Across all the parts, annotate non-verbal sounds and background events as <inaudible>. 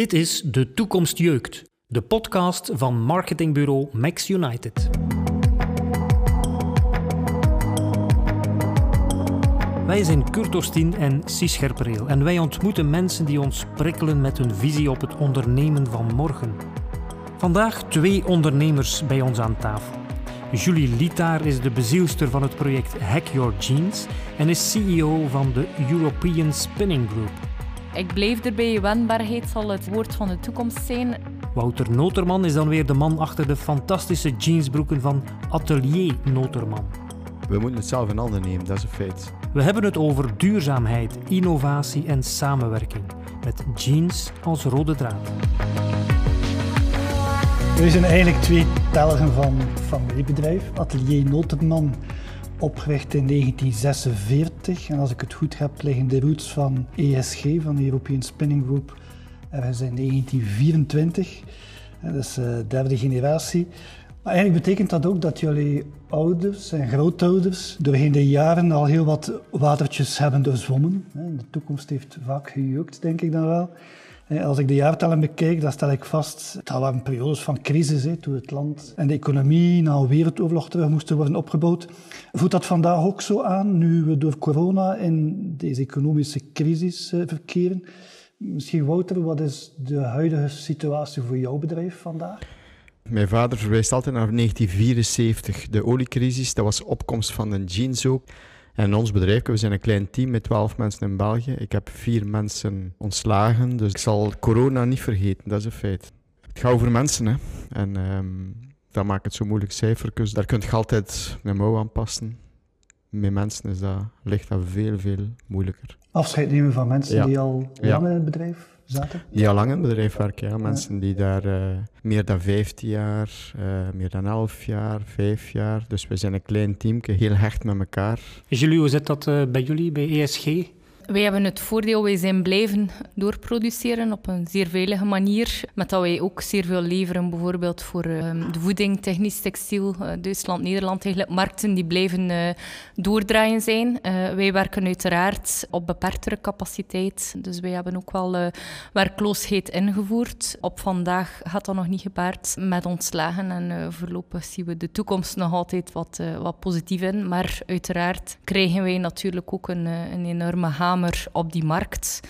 Dit is De Toekomst Jeukt, de podcast van marketingbureau Max United. Wij zijn Kurt Ostien en Cies Scherpereel en wij ontmoeten mensen die ons prikkelen met hun visie op het ondernemen van morgen. Vandaag twee ondernemers bij ons aan tafel. Julie Litaar is de bezielster van het project Hack Your Jeans en is CEO van de European Spinning Group. Ik blijf erbij, wendbaarheid zal het woord van de toekomst zijn. Wouter Noterman is dan weer de man achter de fantastische jeansbroeken van Atelier Noterman. We moeten het zelf in handen nemen, dat is een feit. We hebben het over duurzaamheid, innovatie en samenwerking, met jeans als rode draad. We zijn eigenlijk twee telgen van familiebedrijf. Atelier Noterman, opgericht in 1946. En als ik het goed heb, liggen de roots van ESG, van de European Spinning Group. Zijn in 1924, dat is de derde generatie. Maar eigenlijk betekent dat ook dat jullie ouders en grootouders doorheen de jaren al heel wat watertjes hebben doorzwommen. De toekomst heeft vaak gejukt, denk ik dan wel. Als ik de jaartallen bekijk, dan stel ik vast, het waren periodes van crisis, hè, toen het land en de economie na een wereldoorlog terug moesten worden opgebouwd. Voelt dat vandaag ook zo aan, nu we door corona in deze economische crisis eh, verkeren? Misschien Wouter, wat is de huidige situatie voor jouw bedrijf vandaag? Mijn vader verwijst altijd naar 1974, de oliecrisis. Dat was opkomst van de jeans ook. En ons bedrijf, we zijn een klein team met 12 mensen in België. Ik heb vier mensen ontslagen, dus ik zal corona niet vergeten, dat is een feit. Het gaat over mensen, hè. En um, dat maakt het zo moeilijk cijfertjes. Daar kun je altijd een mouw aan passen. Met mensen is dat, ligt dat veel, veel moeilijker. Afscheid nemen van mensen die al lang in het bedrijf zaten? Die al lang in het bedrijf werken, ja. Mensen die daar uh, meer dan 15 jaar, uh, meer dan 11 jaar, 5 jaar. Dus we zijn een klein team, heel hecht met elkaar. Is jullie, hoe zit dat uh, bij jullie, bij ESG? Wij hebben het voordeel, wij zijn blijven doorproduceren op een zeer veilige manier. Met dat wij ook zeer veel leveren, bijvoorbeeld voor uh, de voeding, technisch textiel, uh, Duitsland, Nederland, eigenlijk markten die blijven uh, doordraaien zijn. wij werken uiteraard op beperktere capaciteit, dus wij hebben ook wel werkloosheid ingevoerd. Op vandaag gaat dat nog niet gepaard met ontslagen en voorlopig zien we de toekomst nog altijd wat, wat positief in. Maar uiteraard krijgen wij natuurlijk ook een, een enorme op die markt.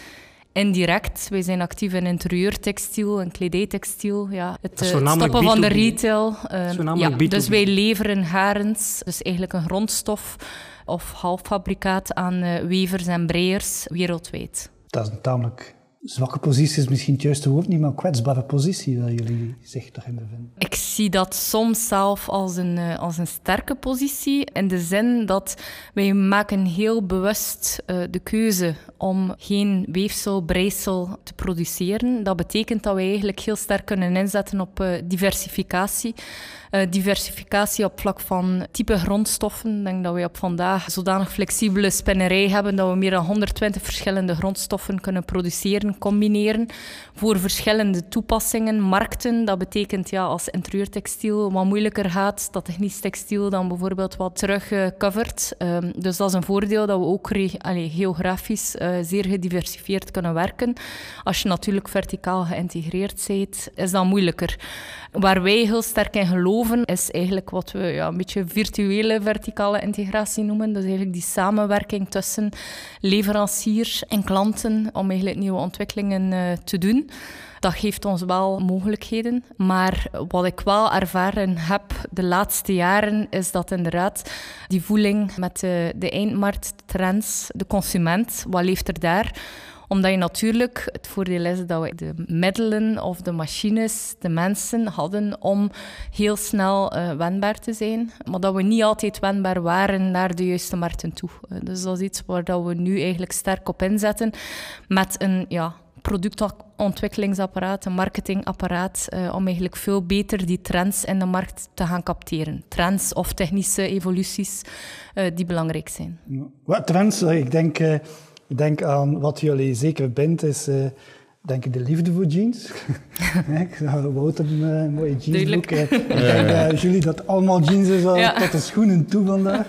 Indirect, wij zijn actief in interieurtextiel en kledijtextiel. Ja, het uh, stoppen van de retail. Uh, ja, dus wij leveren garens, dus eigenlijk een grondstof of halffabrikaat aan uh, wevers en breiers wereldwijd. Dat is een tamelijk zwakke positie is misschien het juiste woord niet, maar een kwetsbare positie waar jullie zich toch in bevinden. Ik zie dat soms zelf als een, uh, als een sterke positie, in de zin dat wij maken heel bewust uh, de keuze om geen weefsel, breisel te produceren. Dat betekent dat wij eigenlijk heel sterk kunnen inzetten op uh, diversificatie. diversificatie op vlak van type grondstoffen. Ik denk dat we op vandaag zodanig flexibele spinnerij hebben dat we meer dan 120 verschillende grondstoffen kunnen produceren combineren voor verschillende toepassingen, markten. Dat betekent ja, als interieurtextiel wat moeilijker gaat, dat technisch textiel dan bijvoorbeeld wat teruggecoverd. Uh, um, dus dat is een voordeel dat we ook geografisch uh, zeer gediversifieerd kunnen werken. Als je natuurlijk verticaal geïntegreerd bent, is dat moeilijker. Waar wij heel sterk in geloven, is eigenlijk wat we ja, een beetje virtuele verticale integratie noemen. Dus eigenlijk die samenwerking tussen leveranciers en klanten om eigenlijk nieuwe ontwikkelingen uh, te doen. Dat geeft ons wel mogelijkheden. Maar wat ik wel ervaren heb de laatste jaren, is dat inderdaad die voeling met de, de eindmarkttrends, de consument, wat leeft er daar? Omdat je natuurlijk, het voordeel is dat we de middelen of de machines, de mensen hadden om heel snel uh, wendbaar te zijn. Maar dat we niet altijd wendbaar waren naar de juiste markten toe. Uh, dus dat is iets waar dat we nu eigenlijk sterk op inzetten. Met een ja, productontwikkelingsapparaat, een marketingapparaat, uh, om eigenlijk veel beter die trends in de markt te gaan capteren. Trends of technische evoluties die belangrijk zijn. Wat trends? Ik denk, ik denk aan wat jullie zeker bindt, is denk ik de liefde voor jeans. <laughs> ik zag Wouter een mooie jeansbroek. Ik denk jullie dat allemaal jeans is, ja. tot de schoenen toe vandaag.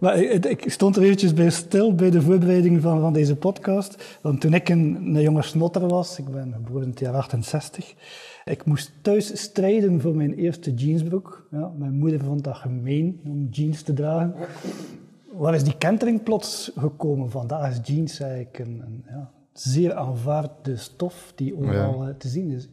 Maar ik, ik, stond er eventjes bij stil bij de voorbereiding van, van deze podcast. Want toen ik een, een jonge snotter was, ik ben geboren in het jaar 68, ik moest thuis strijden voor mijn eerste jeansbroek. Ja, mijn moeder vond dat gemeen om jeans te dragen. Waar is die kentering plots gekomen? Vandaag is jeans eigenlijk een, een ja, zeer aanvaarde stof die overal eh, te zien is.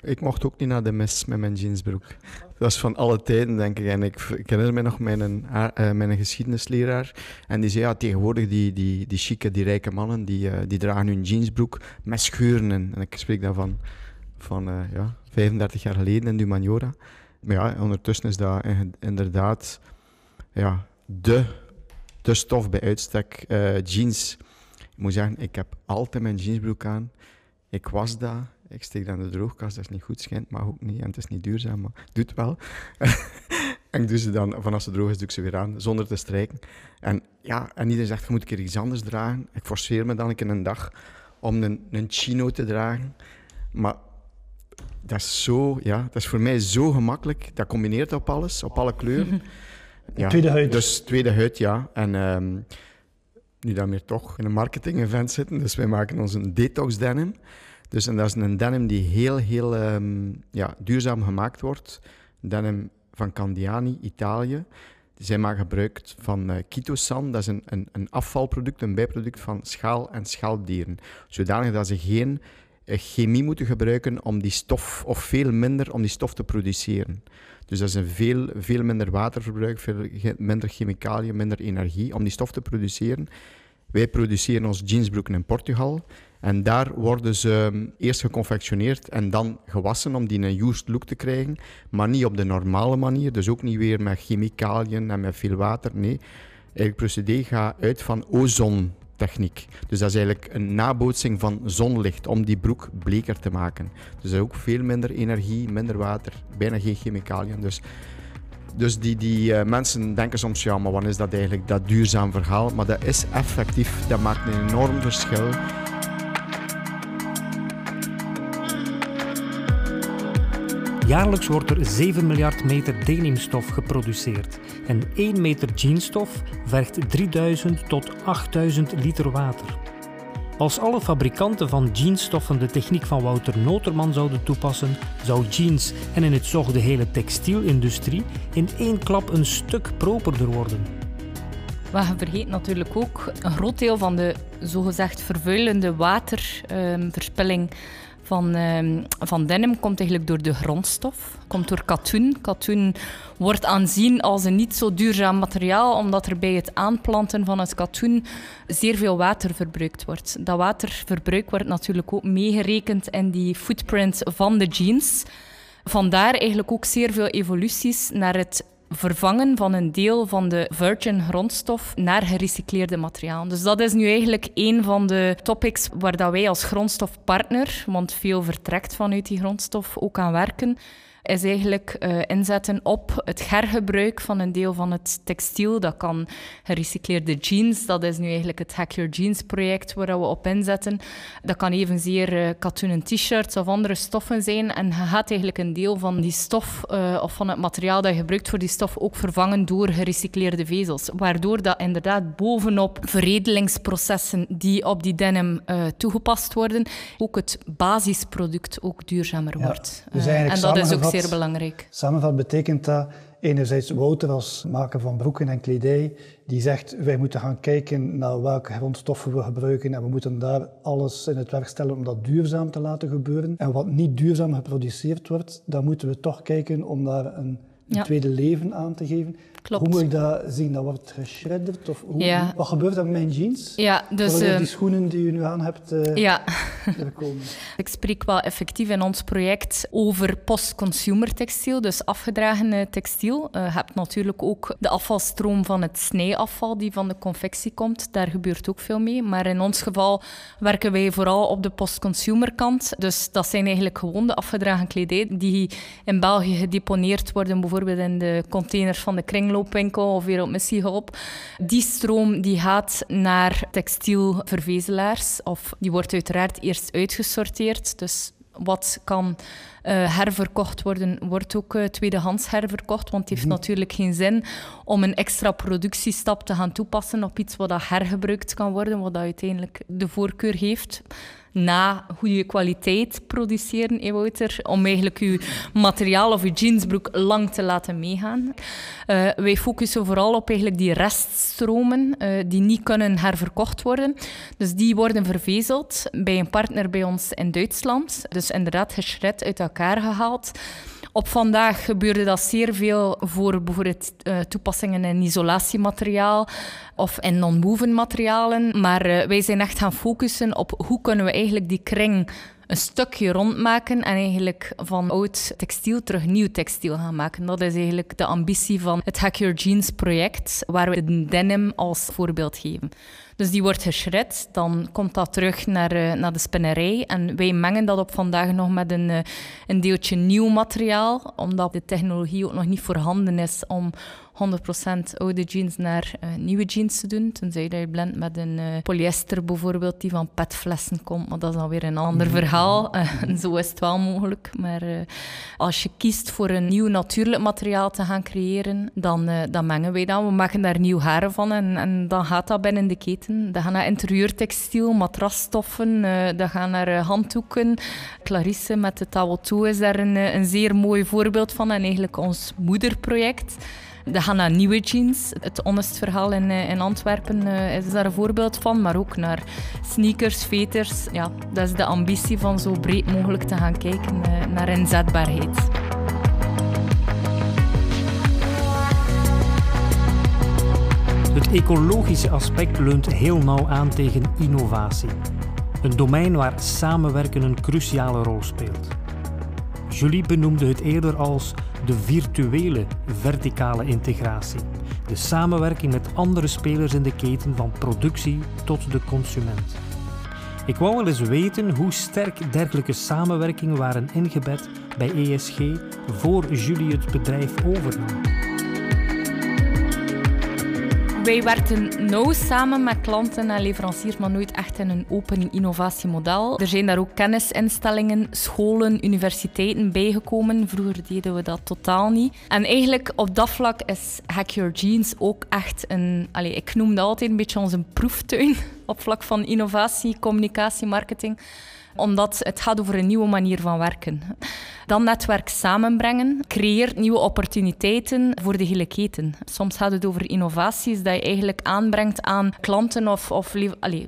Ik mocht ook niet naar de mes met mijn jeansbroek. Dat was van alle tijden, denk ik. En ik, ik herinner me nog mijn, uh, mijn geschiedenisleraar. En die zei, ja, tegenwoordig die, die, die chique, die rijke mannen, die, uh, die dragen hun jeansbroek met scheuren. En, en ik spreek daarvan van uh, ja, 35 jaar geleden in Dumaniora. Maar ja, ondertussen is dat inderdaad ja, de, de stof bij uitstek. jeans. Ik moet zeggen, ik heb altijd mijn jeansbroek aan. Ik was dat. Ik steek dan de droogkast, dat is niet goed, schijnt maar ook niet. En het is niet duurzaam, maar doet wel. <laughs> en ik doe ze dan, van als ze droog is, doe ik ze weer aan, zonder te strijken. En ja, en iedereen zegt, je moet een keer iets anders dragen. Ik forceer me dan een keer een dag om een, een chino te dragen. Maar dat is zo, ja, dat is voor mij zo gemakkelijk. Dat combineert op alles, op alle kleuren. <laughs> Ja, tweede huid. Dus tweede huid, ja. En um, nu dat we toch in een marketing-event zitten, dus wij maken ons een detox denim. Dus en dat is een denim die heel, heel um, ja, duurzaam gemaakt wordt. Denim van Candiani, Italië. Zij maken gebruik van uh, chitosan, dat is een, een, een, afvalproduct, een bijproduct van schaal- en schaldieren. Zodanig dat ze geen uh, chemie moeten gebruiken om die stof, of veel minder om die stof te produceren. Dus dat is een veel, veel minder waterverbruik, veel minder chemicaliën, minder energie om die stof te produceren. Wij produceren onze jeansbroeken in Portugal. En daar worden ze ehm, eerst geconfectioneerd en dan gewassen om die een used look te krijgen. Maar niet op de normale manier, dus ook niet weer met chemicaliën en met veel water. Nee, het procedé gaat uit van ozontechniek. Dus dat is eigenlijk een nabootsing van zonlicht om die broek bleker te maken. Dus ook veel minder energie, minder water, bijna geen chemicaliën. Dus dus die, die uh, mensen denken soms, ja, maar wat is dat eigenlijk, dat duurzaam verhaal? Maar dat is effectief, dat maakt een enorm verschil. Jaarlijks wordt er 7 miljard meter denimstof geproduceerd. En 1 meter jeansstof vergt 3000 tot 8000 liter water. Als alle fabrikanten van jeansstoffen de techniek van Wouter Noterman zouden toepassen, zou jeans en in het zog de hele textielindustrie in één klap een stuk properder worden. Maar je vergeet natuurlijk ook een groot deel van de zogezegd vervuilende waterverspilling. Um, van, uh, van denim komt eigenlijk door de grondstof. Komt door katoen. Katoen wordt aanzien als een niet zo duurzaam materiaal, omdat er bij het aanplanten van het katoen zeer veel water verbruikt wordt. Dat waterverbruik wordt natuurlijk ook meegerekend in die footprint van de jeans. Vandaar eigenlijk ook zeer veel evoluties naar het vervangen van een deel van de virgin grondstof naar gerecycleerde materiaal. Dus dat is nu eigenlijk een van de topics waar dat wij als grondstofpartner, want veel vertrekt vanuit die grondstof, ook aan werken is eigenlijk uh, inzetten op het hergebruik van een deel van het textiel. Dat kan gerecycleerde jeans, dat is nu eigenlijk het Hack Your Jeans project waar we op inzetten. Dat kan evenzeer uh, katoenen t-shirts of andere stoffen zijn. En je gaat eigenlijk een deel van die stof uh, of van het materiaal dat je gebruikt voor die stof ook vervangen door gerecycleerde vezels. Waardoor dat inderdaad bovenop veredelingsprocessen die op die denim toegepast worden, ook het basisproduct ook duurzamer ja, wordt. Dus en dat is ook zeer belangrijk. Samenvat betekent dat enerzijds Wouter als maker van broeken en kledij, die zegt wij moeten gaan kijken naar welke grondstoffen we gebruiken en we moeten daar alles in het werk stellen om dat duurzaam te laten gebeuren. En wat niet duurzaam geproduceerd wordt, dan moeten we toch kijken om daar een, een tweede leven aan te geven. Klopt. Hoe moet ik dat zien? Dat wordt geschredderd? Of hoe, Wat gebeurt er met mijn jeans? Ja, dus... Uh, die schoenen die u nu aan hebt uh, ja. <laughs> ik spreek wel effectief in ons project over post-consumer textiel, dus afgedragen textiel. Uh, je hebt natuurlijk ook de afvalstroom van het snijafval die van de confectie komt. Daar gebeurt ook veel mee. Maar in ons geval werken wij vooral op de post-consumer kant. Dus dat zijn eigenlijk gewoon de afgedragen kledij die in België gedeponeerd worden, bijvoorbeeld in de containers van de kringloop of weer op missiehulp. Die stroom die gaat naar textielvervezelaars. Of die wordt uiteraard eerst uitgesorteerd. Dus wat kan uh, herverkocht worden, wordt ook uh, tweedehands herverkocht. Want het heeft mhm. natuurlijk geen zin om een extra productiestap te gaan toepassen op iets wat dat hergebruikt kan worden, wat dat uiteindelijk de voorkeur heeft na goede kwaliteit produceren, eh, Wouter, om eigenlijk uw materiaal of uw jeansbroek lang te laten meegaan. Uh, wij focussen vooral op eigenlijk die reststromen uh, die niet kunnen herverkocht worden. Dus die worden vervezeld bij een partner bij ons in Duitsland. Dus inderdaad geschred uit elkaar gehaald. Op vandaag gebeurde dat zeer veel voor bijvoorbeeld uh, toepassingen in isolatiemateriaal of in non-woven materialen. Maar uh, wij zijn echt gaan focussen op hoe kunnen we eigenlijk die kring een stukje rondmaken en eigenlijk van oud textiel terug nieuw textiel gaan maken. Dat is eigenlijk de ambitie van het Hack Your Jeans project, waar we de denim als voorbeeld geven. Dus die wordt geschred, dan komt dat terug naar, uh, naar de spinnerij. En wij mengen dat op vandaag nog met een, uh, een deeltje nieuw materiaal, omdat de technologie ook nog niet voorhanden is om 100% oude jeans naar uh, nieuwe jeans te doen. Tenzij je blendt met een uh, polyester bijvoorbeeld die van petflessen komt. Maar dat is dan weer een ander mm-hmm. verhaal. Uh, <laughs> zo is het wel mogelijk. Maar als je kiest voor een nieuw natuurlijk materiaal te gaan creëren, dan, dan mengen wij dat. We maken daar nieuw haren van en, en dan gaat dat binnen de keten. Dat gaat naar interieurtextiel, matrasstoffen, dat gaat naar handdoeken. Clarisse met de 2 is daar een, een zeer mooi voorbeeld van en eigenlijk ons moederproject. De Hanna Nieuwe Jeans, het Honest verhaal in, eh, in Antwerpen, is daar een voorbeeld van. Maar ook naar sneakers, veters. Ja, dat is de ambitie van zo breed mogelijk te gaan kijken naar inzetbaarheid. Het ecologische aspect leunt heel nauw aan tegen innovatie. Een domein waar samenwerken een cruciale rol speelt. Julie benoemde het eerder als de virtuele verticale integratie. De samenwerking met andere spelers in de keten van productie tot de consument. Ik wou wel eens weten hoe sterk dergelijke samenwerkingen waren ingebed bij ESG voor Julie het bedrijf overnam. Wij werken nauw samen met klanten en leveranciers, maar nooit echt in een open innovatiemodel. Er zijn daar ook kennisinstellingen, scholen, universiteiten bijgekomen. Vroeger deden we dat totaal niet. En eigenlijk op dat vlak is Hack Your Jeans ook echt een... Allez, ik noem dat altijd een beetje onze proeftuin <laughs> op vlak van innovatie, communicatie, marketing omdat het gaat over een nieuwe manier van werken. Dan netwerk samenbrengen, creëert nieuwe opportuniteiten voor de hele keten. Soms gaat het over innovaties dat je eigenlijk aanbrengt aan klanten of, of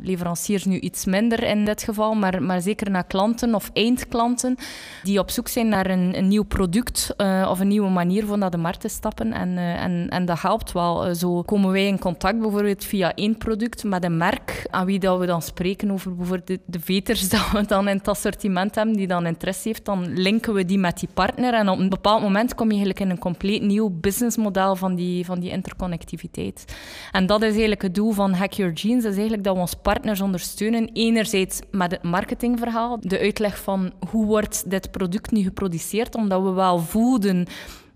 leveranciers nu iets minder in dit geval, maar, maar zeker naar klanten of eindklanten die op zoek zijn naar een, nieuw product uh, of een nieuwe manier van naar de markt te stappen. En, uh, en, en dat helpt wel. Uh, zo komen wij in contact bijvoorbeeld via één product met een merk aan wie dat we dan spreken over bijvoorbeeld de, de veters <laughs> dat we dan in het assortiment hebben, die dan interesse heeft, dan linken we die met die partner. En op een bepaald moment kom je eigenlijk in een compleet nieuw businessmodel van die, van die interconnectiviteit. En dat is eigenlijk het doel van Hack Your Jeans, is eigenlijk dat we ons partners ondersteunen. Enerzijds met het marketingverhaal, de uitleg van hoe wordt dit product nu geproduceerd, omdat we wel voelden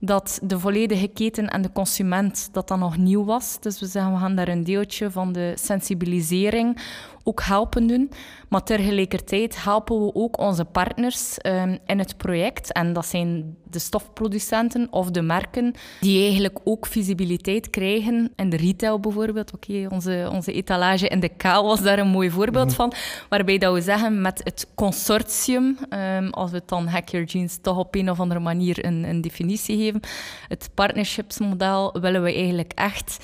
dat de volledige keten en de consument dat dan nog nieuw was. Dus we zeggen, we gaan daar een deeltje van de sensibilisering ook helpen doen. Maar tegelijkertijd helpen we ook onze partners um, in het project. En dat zijn de stofproducenten of de merken, die eigenlijk ook visibiliteit krijgen. In de retail bijvoorbeeld. Oké, onze, onze etalage in de K was daar een mooi voorbeeld mhm. van. Waarbij dat we zeggen met het consortium, um, als we het dan Hack Your Jeans toch op een of andere manier een, een definitie geven, het partnershipsmodel willen we eigenlijk echt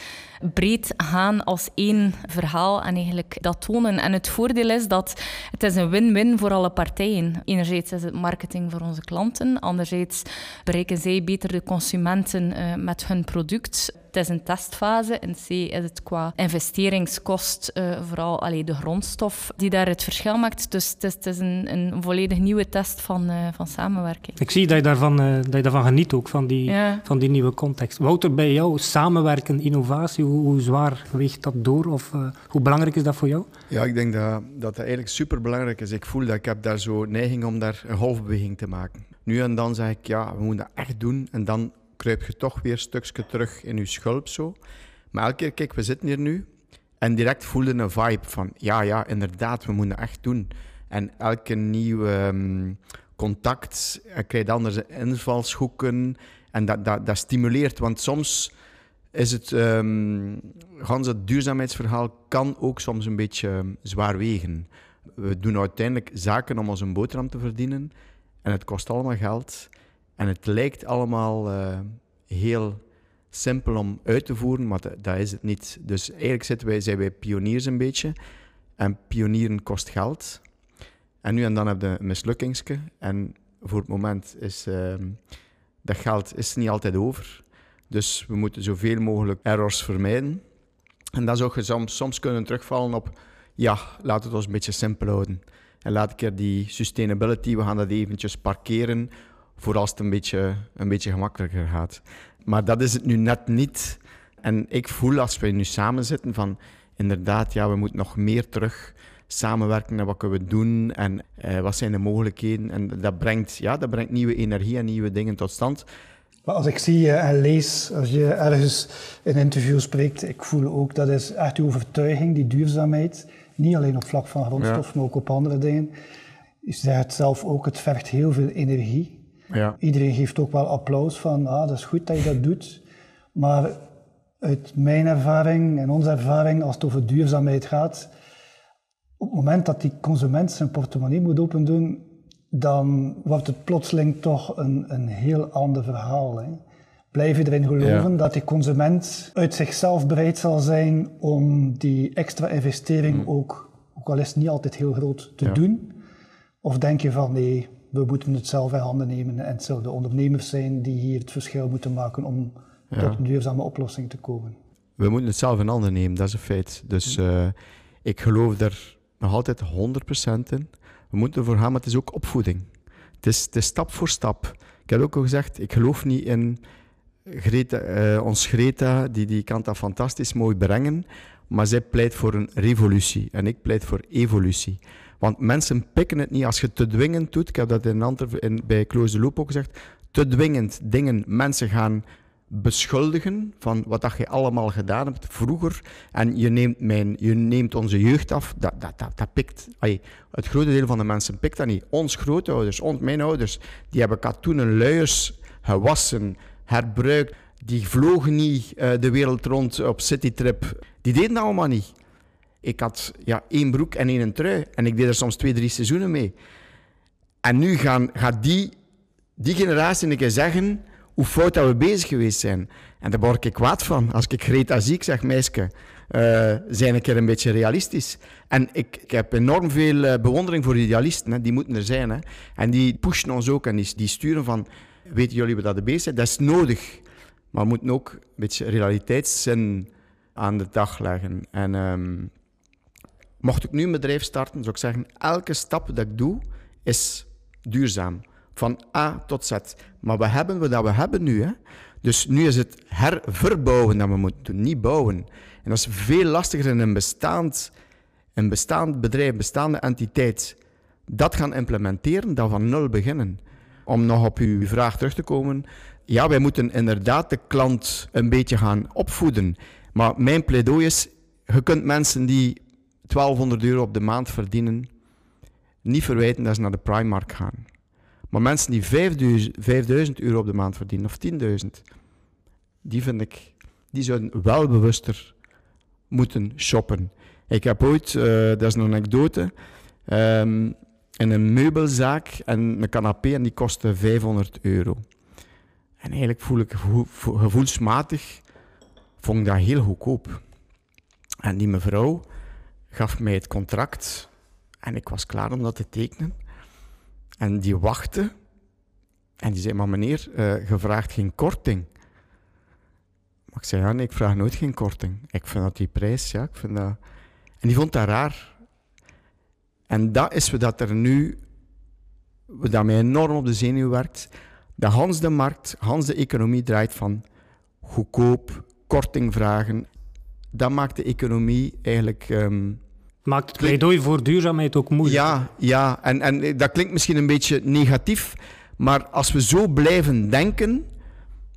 breed gaan als één verhaal en eigenlijk dat tonen. En het voordeel is dat het is een win-win voor alle partijen. Enerzijds is het marketing voor onze klanten, anderzijds bereiken zij beter de consumenten uh, met hun product. Het is een testfase. In C is het qua investeringskost uh, vooral allee, de grondstof die daar het verschil maakt. Dus het is, het is een, een, volledig nieuwe test van, uh, van samenwerking. Ik zie dat je daarvan, uh, dat je daarvan geniet ook, van die, ja. van die nieuwe context. Wouter, bij jou samenwerken, innovatie, hoe, hoe zwaar weegt dat door? Of hoe belangrijk is dat voor jou? Ja, ik denk dat dat, dat eigenlijk super belangrijk is. Ik voel dat ik heb daar zo neiging om daar een golfbeweging te maken. Nu en dan zeg ik, ja, we moeten dat echt doen. En dan kruip je toch weer een stukje terug in je schulp zo. Maar elke keer, kijk, we zitten hier nu en direct voelde een vibe van, ja, ja, inderdaad, we moeten echt doen. En elke nieuwe um, contact, je krijgt andere invalshoeken en dat, dat, dat stimuleert. Want soms is het, um, het duurzaamheidsverhaal kan ook soms een beetje zwaar wegen. We doen uiteindelijk zaken om ons een boterham te verdienen en het kost allemaal geld. En het lijkt allemaal uh, heel simpel om uit te voeren, maar dat, is het niet. Dus eigenlijk zitten wij, zijn wij pioniers een beetje. En pionieren kost geld. En nu en dan heb je een mislukkingsje. En voor het moment is uh, dat geld is niet altijd over. Dus we moeten zoveel mogelijk errors vermijden. En dan zou je soms, soms kunnen terugvallen op, ja, laat het ons een beetje simpel houden. En laat ik er die sustainability, we gaan dat eventjes parkeren, voor als het een beetje, een beetje gemakkelijker gaat. Maar dat is het nu net niet. En ik voel als we nu samen zitten van, inderdaad, ja, we moeten nog meer terug samenwerken naar wat kunnen we doen en eh, wat zijn de mogelijkheden. En dat brengt, ja, dat brengt nieuwe energie en nieuwe dingen tot stand. Maar als ik zie en lees, als je ergens in een interview spreekt, ik voel ook dat is echt die overtuiging, die duurzaamheid. Niet alleen op vlak van grondstof, maar ook op andere dingen. Je zegt zelf ook, het vergt heel veel energie. Ja. Iedereen geeft ook wel applaus van, ah, dat is goed dat je dat doet. Maar uit mijn ervaring en onze ervaring, als het over duurzaamheid gaat, op het moment dat die consument zijn portemonnee moet opendoen, dan wordt het plotseling toch een, een heel ander verhaal. Hè. Blijf je erin geloven dat die consument uit zichzelf bereid zal zijn om die extra investering mm. ook, ook al is het niet altijd heel groot, te doen? Of denk je van nee, we moeten het zelf in handen nemen en het zullen de ondernemers zijn die hier het verschil moeten maken om tot een duurzame oplossing te komen? We moeten het zelf in handen nemen, dat is een feit. Dus uh, ik geloof er nog altijd 100% in. We moeten ervoor gaan, maar het is ook opvoeding. Het is, het is stap voor stap. Ik heb ook al gezegd, ik geloof niet in Greta, uh, ons Greta, die, die kan dat fantastisch mooi brengen, maar zij pleit voor een revolutie en ik pleit voor evolutie. Want mensen pikken het niet als je te dwingend doet. Ik heb dat in Antwerpen in, bij Close the Loop ook gezegd. Te dwingend dingen mensen gaan beschuldigen van wat dat je allemaal gedaan hebt vroeger en je neemt, mijn, je neemt onze jeugd af, dat, dat, dat, dat pikt. het grote deel van de mensen pikt dat niet. Ons grootouders, ons, mijn ouders, die hebben katoenen luiers gewassen, herbruikt, die vlogen niet uh, de wereld rond op citytrip. Die deden dat allemaal niet. Ik had ja, één broek en één trui en ik deed er soms twee, drie seizoenen mee. En nu gaan, gaat die, die generatie een keer zeggen hoe fout dat we bezig geweest zijn. En daar word ik kwaad van. Als ik Greta zie, ik zeg, meisje, uh, zijn een keer een beetje realistisch. En ik, ik heb enorm veel uh, bewondering voor idealisten, hè. die moeten er zijn. Hè. En die pushen ons ook en die, die sturen van, weten jullie wat dat de bezig zijn? Dat is nodig. Maar we moeten ook een beetje realiteitszin aan de dag leggen. En um, mocht ik nu een bedrijf starten, zou ik zeggen, elke stap dat ik doe, is duurzaam. Van A tot Z. Maar we hebben wat we hebben nu. Hè? Dus nu is het herverbouwen dat we moeten doen, niet bouwen. En dat is veel lastiger in een bestaand, een bestaand bedrijf, bestaande entiteit. Dat gaan implementeren dan van nul beginnen. Om nog op uw vraag terug te komen. Ja, wij moeten inderdaad de klant een beetje gaan opvoeden. Maar mijn pleidooi is, je kunt mensen die 1200 euro op de maand verdienen, niet verwijten dat ze naar de Primark gaan. Maar mensen die 5000, euro op de maand verdienen, of 10.000, die vind ik, die zouden wel bewuster moeten shoppen. Ik heb ooit, uh, dat is een anekdote, um, in een meubelzaak en een canapé en die kostte 500 euro. En eigenlijk voel ik gevoelsmatig, vond ik dat heel goedkoop. En die mevrouw gaf mij het contract en ik was klaar om dat te tekenen. En die wachtte. En die zei, maar meneer, uh, je vraagt geen korting. Maar ik zei, ja, nee, ik vraag nooit geen korting. Ik vind dat die prijs, ja, ik vind dat... En die vond dat raar. En dat is wat er nu, wat mij enorm op de zenuw werkt, dat Hans de markt, Hans de economie draait van goedkoop, korting vragen. Dat maakt de economie eigenlijk um, Maakt het pleidooi voor duurzaamheid ook moeilijk. Ja, ja. En, en dat klinkt misschien een beetje negatief, maar als we zo blijven denken,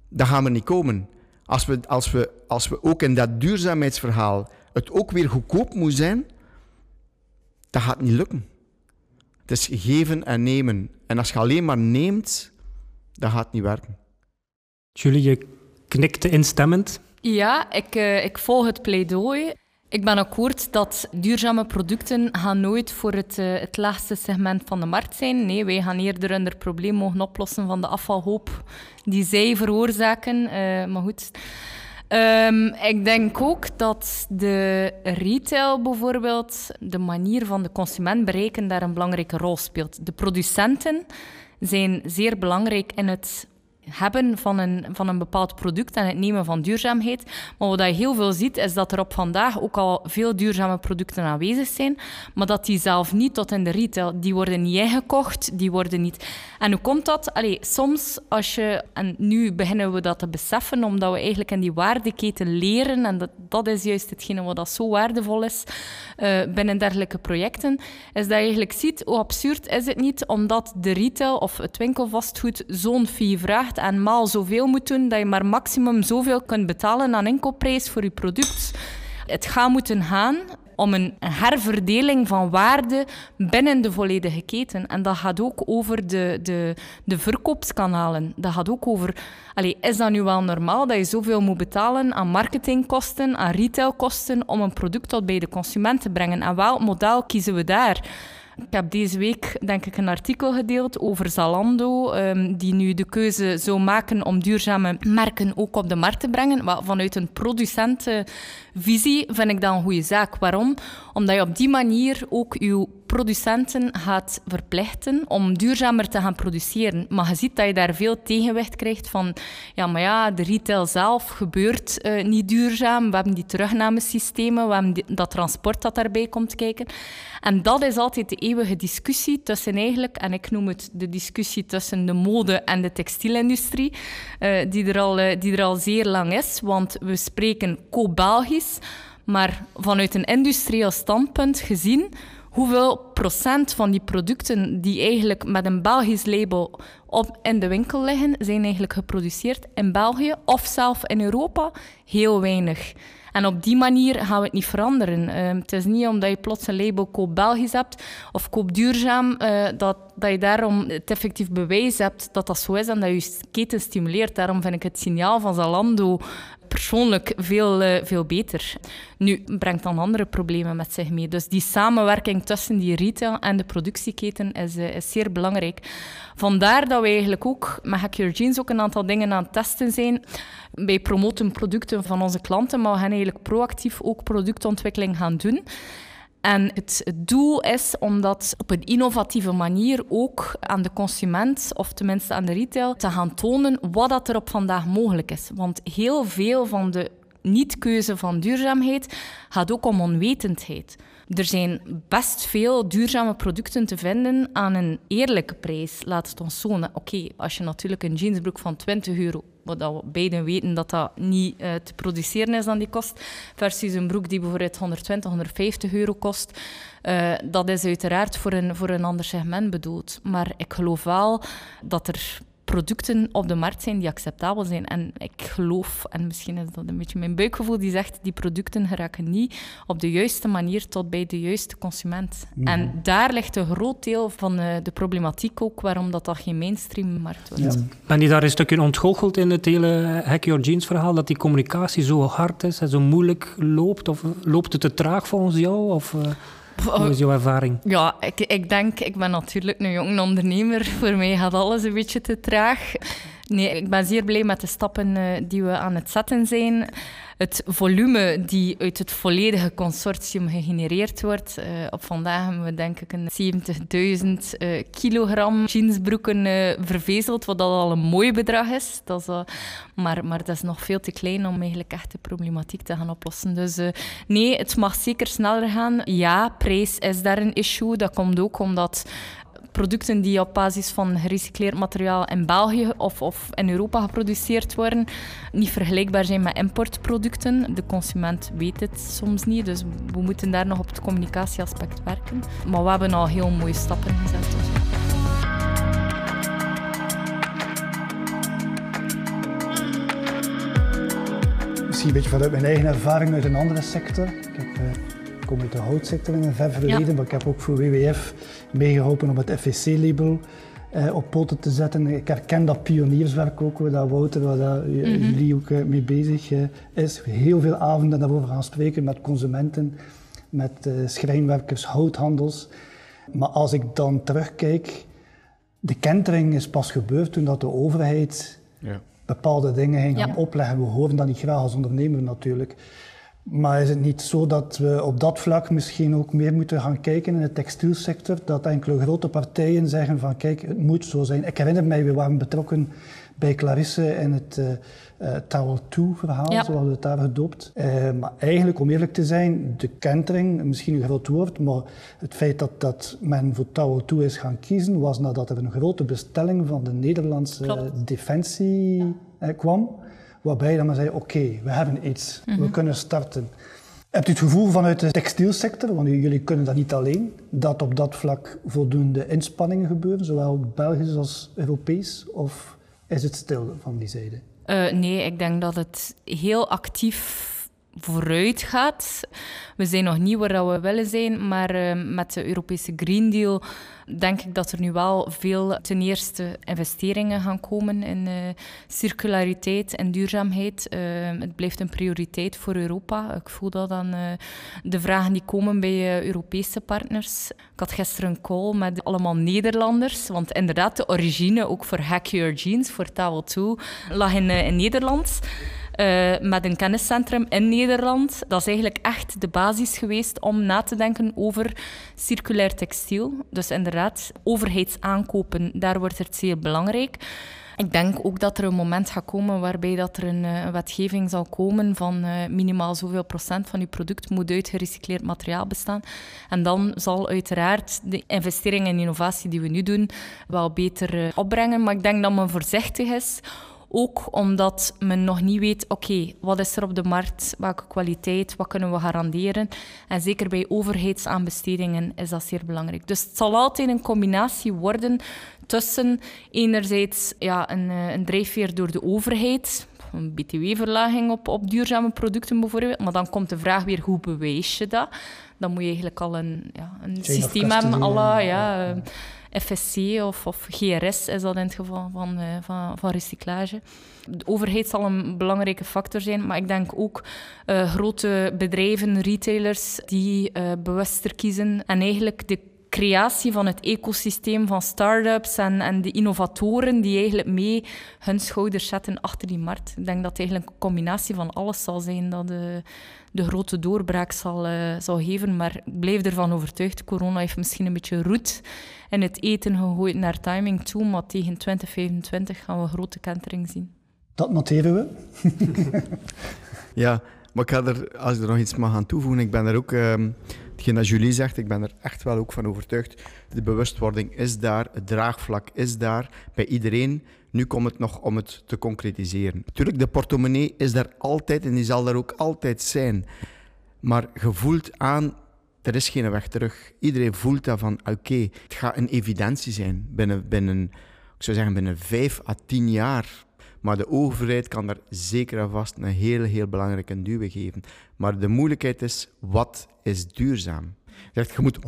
dan gaan we niet komen. Als we, als we, als we ook in dat duurzaamheidsverhaal het ook weer goedkoop moet zijn, dat gaat niet lukken. Het is geven en nemen. En als je alleen maar neemt, dan gaat niet werken. Julie, je knikte instemmend. Ja, ik, uh, ik volg het pleidooi. Ik ben akkoord dat duurzame producten gaan nooit voor het, uh, het laagste segment van de markt zijn. Nee, wij gaan eerder hun probleem mogen oplossen van de afvalhoop die zij veroorzaken. Uh, maar goed. Um, ik denk ook dat de retail bijvoorbeeld, de manier van de consument bereiken, daar een belangrijke rol speelt. De producenten zijn zeer belangrijk in het hebben van een, van een bepaald product en het nemen van duurzaamheid. Maar wat je heel veel ziet, is dat er op vandaag ook al veel duurzame producten aanwezig zijn, maar dat die zelf niet tot in de retail, die worden niet ingekocht, die worden niet... En hoe komt dat? Allee, soms als je... En nu beginnen we dat te beseffen, omdat we eigenlijk in die waardeketen leren, en dat, dat is juist hetgene wat dat zo waardevol is uh, binnen dergelijke projecten, is dat je eigenlijk ziet hoe absurd is het niet, omdat de retail of het winkelvastgoed zo'n fee vraagt en maal zoveel moet doen dat je maar maximum zoveel kunt betalen aan inkoopprijs voor je product. Het gaat moeten gaan om een herverdeling van waarde binnen de volledige keten. En dat gaat ook over de, de, de verkoopskanalen. Dat gaat ook over... Allez, is dat nu wel normaal dat je zoveel moet betalen aan marketingkosten, aan retailkosten, om een product tot bij de consument te brengen? En welk model kiezen we daar? Ik heb deze week denk ik een artikel gedeeld over Zalando, um, die nu de keuze zou maken om duurzame merken ook op de markt te brengen. Vanuit een producentenvisie vind ik dat een goede zaak. Waarom? Omdat je op die manier ook je producenten gaat verplichten om duurzamer te gaan produceren. Maar je ziet dat je daar veel tegenwicht krijgt van, ja, maar ja, de retail zelf gebeurt uh, niet duurzaam. We hebben die terugnamesystemen, we hebben dat transport dat daarbij komt kijken. En dat is altijd de eeuwige discussie tussen eigenlijk, en ik noem het de discussie tussen de mode en de textielindustrie, uh, die, er al, uh, die er al zeer lang is. Want we spreken co-Belgisch, maar vanuit een industrieel standpunt gezien hoeveel procent van die producten die eigenlijk met een Belgisch label op in de winkel liggen, zijn eigenlijk geproduceerd in België of zelf in Europa? Heel weinig. En op die manier gaan we het niet veranderen. Uh, het is niet omdat je plots een label koop Belgisch hebt of koop duurzaam, uh, dat, dat je daarom het effectief bewijs hebt dat dat zo is en dat je je keten stimuleert. Daarom vind ik het signaal van Zalando persoonlijk veel, uh, veel beter. Nu, brengt dan andere problemen met zich mee. Dus die samenwerking tussen die retail en de productieketen is, uh, is zeer belangrijk. Vandaar dat we eigenlijk ook met Hack Your Jeans ook een aantal dingen aan het testen zijn. Wij promoten producten van onze klanten, maar we gaan eigenlijk proactief ook productontwikkeling gaan doen. En het, doel is om dat op een innovatieve manier ook aan de consument, of tenminste aan de retail, te gaan tonen wat dat er op vandaag mogelijk is. Want heel veel van de niet-keuze van duurzaamheid gaat ook om onwetendheid. Er zijn best veel duurzame producten te vinden aan een eerlijke prijs. Laat het ons zo. Oké, als je natuurlijk een jeansbroek van 20 euro wat we beiden weten dat dat niet uh, te produceren is aan die kost, versus een broek die bijvoorbeeld 120, 150 euro kost. Uh, dat is uiteraard voor een, voor een ander segment bedoeld. Maar ik geloof wel dat er producten op de markt zijn die acceptabel zijn. En ik geloof, en misschien is dat een beetje mijn buikgevoel, die zegt die producten geraken niet op de juiste manier tot bij de juiste consument. Mhm. En daar ligt een groot deel van uh, de problematiek ook, waarom dat, dat geen mainstream markt wordt. Ja. Ben je daar een stukje ontgoocheld in het hele Hack Your Jeans verhaal, dat die communicatie zo hard is en zo moeilijk loopt? Of loopt het te traag volgens jou? Of, uh... Hoe is jouw ervaring? Ja, ik, ik denk, ik ben natuurlijk een jonge ondernemer. <laughs> Voor mij gaat alles een beetje te traag. Nee, ik ben zeer blij met de stappen uh, die we aan het zetten zijn het volume die uit het volledige consortium gegenereerd wordt. Uh, op vandaag hebben we denk ik een 70.000 uh, kilogram jeansbroeken vervezeld, wat al een mooi bedrag is. Dat maar, maar dat is nog veel te klein om eigenlijk echt de problematiek te gaan oplossen. Dus nee, het mag zeker sneller gaan. Ja, prijs is daar een issue. Dat komt ook omdat producten die op basis van gerecycleerd materiaal in België of, of in Europa geproduceerd worden, niet vergelijkbaar zijn met importproducten. De consument weet het soms niet, dus we moeten daar nog op het communicatieaspect werken. Maar we hebben al heel mooie stappen gezet. Dus. Misschien een beetje vanuit mijn eigen ervaring uit een andere sector. Ik, heb, uh, kom uit de houtsector in een ver verleden, maar ik heb ook voor WWF meegeholpen om het FVC-label uh, op poten te zetten. Ik herken dat pionierswerk ook, dat Wouter, waar dat, mm jullie ook mee bezig is. Heel veel avonden daarover gaan spreken met consumenten, met schrijnwerkers, houthandels. Maar als ik dan terugkijk, de kentering is pas gebeurd toen dat de overheid ja. bepaalde dingen ging gaan opleggen. We horen dat niet graag als ondernemer natuurlijk. Maar is het niet zo dat we op dat vlak misschien ook meer moeten gaan kijken in de textielsector? Dat enkele grote partijen zeggen van kijk, het moet zo zijn. Ik herinner mij, we waren betrokken bij Clarisse in het uh, uh, Tower 2-verhaal, ja. zoals we het daar gedoopt. Uh, maar eigenlijk, om eerlijk te zijn, de kentering, misschien een groot woord, maar het feit dat, dat men voor Tower 2 is gaan kiezen, was nadat er een grote bestelling van de Nederlandse Klopt. defensie kwam, waarbij dan men zei, oké, we hebben iets, we mhm. kunnen starten. Hebt u het gevoel vanuit de textielsector, want jullie kunnen dat niet alleen, dat op dat vlak voldoende inspanningen gebeuren, zowel Belgisch als Europees? Of is het stil van die zijde? Uh, nee, ik denk dat het heel actief vooruit gaat. We zijn nog niet waar we willen zijn, maar uh, met de Europese Green Deal denk ik dat er nu wel veel ten eerste investeringen gaan komen in uh, circulariteit en duurzaamheid. Uh, het blijft een prioriteit voor Europa. Ik voel dat uh, de vragen die komen bij Europese partners. Ik had gisteren een call met allemaal Nederlanders, want inderdaad, de origine ook voor Hack Your Jeans, voor Towel 2, lag in, in Nederland. Uh, met een kenniscentrum in Nederland. Dat is eigenlijk echt de basis geweest om na te denken over circulair textiel. Dus inderdaad, overheidsaankopen, daar wordt het zeer belangrijk. Ik denk ook dat er een moment gaat komen waarbij dat er een, eh, wetgeving zal komen van uh, minimaal zoveel procent van je product moet uit gerecycleerd materiaal bestaan. En dan zal uiteraard de investering en innovatie die we nu doen wel beter opbrengen. Maar ik denk dat men voorzichtig is ook omdat men nog niet weet, oké, wat is er op de markt, welke kwaliteit, wat kunnen we garanderen. En zeker bij overheidsaanbestedingen is dat zeer belangrijk. Dus het zal altijd een combinatie worden tussen enerzijds ja, een, eh, een drijfveer door de overheid, een btw-verlaging op, op duurzame producten bijvoorbeeld. Maar dan komt de vraag weer, hoe bewijs je dat? Dan moet je eigenlijk al een, ja, een systeem hebben, ja, FSC of, of, GRS is dat in het geval van, uh, van, van, recyclage. De overheid zal een belangrijke factor zijn, maar ik denk ook uh, grote bedrijven, retailers, die uh, bewuster kiezen en eigenlijk de creatie van het ecosysteem van start-ups en, en de innovatoren die eigenlijk mee hun schouders zetten achter die markt. Ik denk dat het eigenlijk een combinatie van alles zal zijn dat de, de grote doorbraak zal, uh, zal geven. Maar ik blijf ervan overtuigd, corona heeft misschien een beetje roet in het eten gegooid naar timing toe, maar tegen 2025 gaan we een grote kentering zien. Dat noteren we. <laughs> ja, maar ik ga er, als ik er nog iets mag aan toevoegen, ik ben er ook... Um hetgeen dat Julie zegt, ik ben er echt wel ook van overtuigd. De bewustwording is daar, het draagvlak is daar bij iedereen. Nu komt het nog om het te concretiseren. Natuurlijk, de portemonnee is daar altijd en die zal daar ook altijd zijn. Maar gevoeld aan, er is geen weg terug. Iedereen voelt dat van, oké, het gaat een evidentie zijn binnen, binnen, ik zou zeggen, binnen vijf à tien jaar. Maar de overheid kan daar zeker en vast een heel, heel belangrijke duw geven. Maar de moeilijkheid is, wat is duurzaam? Je moet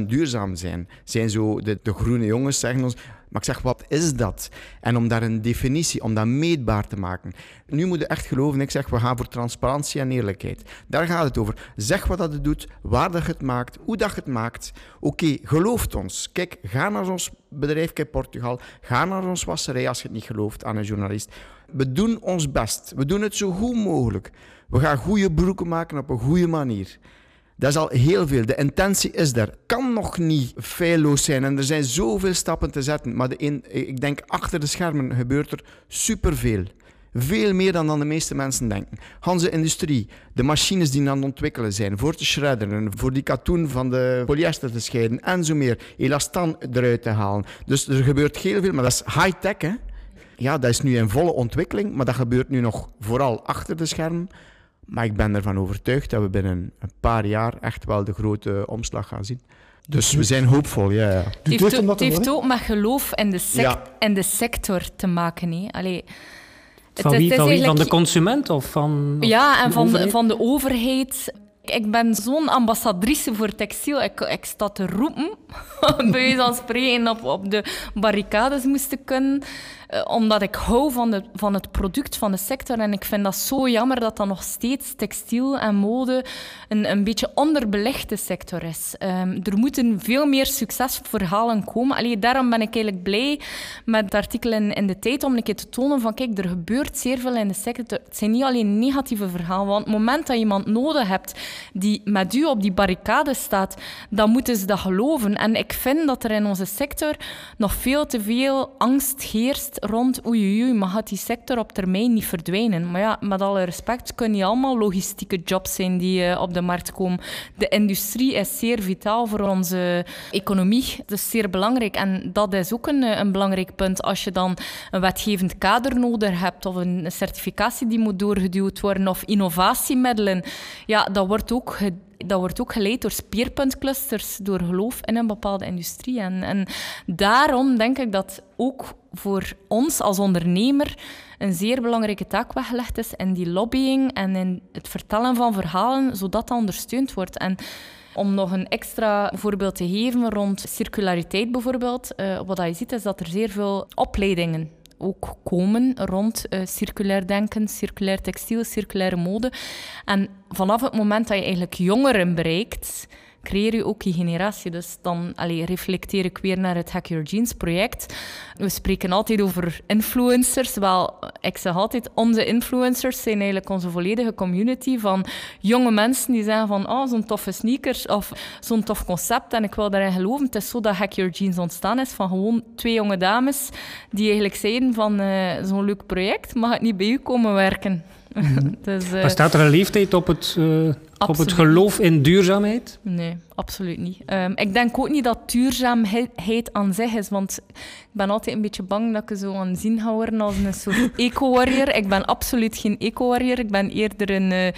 100% duurzaam zijn. Zijn zo de, de groene jongens zeggen ons, maar ik zeg, wat is dat? En om daar een definitie, om dat meetbaar te maken. Nu moet je echt geloven, ik zeg, we gaan voor transparantie en eerlijkheid. Daar gaat het over. Zeg wat dat het doet, waar dat het maakt, hoe dat het maakt. Oké, okay, gelooft ons. Kijk, ga naar ons bedrijf in Portugal, ga naar ons wasserij als je het niet gelooft aan een journalist. We doen ons best. We doen het zo goed mogelijk. We gaan goede broeken maken op een goede manier. Dat is al heel veel. De intentie is er. Kan nog niet feilloos zijn en er zijn zoveel stappen te zetten. Maar de ik denk achter de schermen gebeurt er superveel. Veel meer dan, dan de meeste mensen denken. Hanse industrie, de machines die aan het ontwikkelen zijn voor te shredderen, voor die katoen van de polyester te scheiden en zo meer. Elastan eruit te halen. Dus er gebeurt heel veel, maar dat is high-tech. Ja, dat is nu in volle ontwikkeling, maar dat gebeurt nu nog vooral achter de schermen. Maar ik ben ervan overtuigd dat we binnen een paar jaar echt wel de grote omslag gaan zien. Dus we zijn hoopvol, ja. ja. Het heeft, ook, het heeft ook met geloof in de, sect in de sector te maken. Hè. Allee, van wie? van, wie? van de consument of van Ja, en van de, van de overheid. Ik ben zo'n ambassadrice voor textiel. Ik, ik sta te roepen, <laughs> bij wijze van spreken, op, op de barricades moesten kunnen. Eh, omdat ik hou van, de, van het product, van de sector. En ik vind dat zo jammer dat dat nog steeds textiel en mode een, een beetje onderbelegde sector is. Um, er moeten veel meer succesverhalen komen. Allee, daarom ben ik eigenlijk blij met het artikel in, in, de tijd om een keer te tonen van kijk, er gebeurt zeer veel in de sector. Het zijn niet alleen negatieve verhalen, want het moment dat je iemand nodig hebt die met u op die barricade staat, dan moeten ze dat geloven. En ik vind dat er in onze sector nog veel te veel angst heerst rond oei, oei, maar gaat die sector op termijn niet verdwijnen? Maar ja, met alle respect, kunnen niet allemaal logistieke jobs zijn die uh, op de markt komen. De industrie is zeer vitaal voor onze economie. Dat is zeer belangrijk. En dat is ook een, eh, een belangrijk punt. Als je dan een wetgevend kader nodig hebt of een certificatie die moet doorgeduwd worden of innovatiemiddelen, ja, dat wordt ook dat wordt ook geleid door speerpuntclusters, door geloof in een bepaalde industrie. En, en daarom denk ik dat ook voor ons als ondernemer een zeer belangrijke taak weggelegd is in die lobbying en in het vertellen van verhalen, zodat dat ondersteund wordt. En om nog een extra voorbeeld te geven rond circulariteit bijvoorbeeld, uh, wat je ziet is dat er zeer veel opleidingen ook komen rond uh, circulair denken, circulair textiel, circulaire mode. En vanaf het moment dat je eigenlijk jongeren bereikt, creëer je ook je generatie. Dus dan allee, reflecteer ik weer naar het Hack Your Jeans project. We spreken altijd over influencers. Wel, ik zeg altijd, onze influencers zijn eigenlijk onze volledige community van jonge mensen die zeggen van oh, zo'n toffe sneakers of zo'n tof concept en ik wil daarin geloven. Het is zo dat Hack Your Jeans ontstaan is van gewoon twee jonge dames die eigenlijk zeiden van uh, zo'n leuk project, mag ik niet bij u komen werken? <laughs> dus, uh, staat er een leeftijd op het, uh, op het geloof in duurzaamheid? Nee, absoluut niet. Um, ik denk ook niet dat duurzaamheid aan zich is, want ik ben altijd een beetje bang dat ik zo aan zien ga worden als een soort <laughs> eco-warrior. Ik ben absoluut geen eco-warrior. Ik ben eerder een, uh,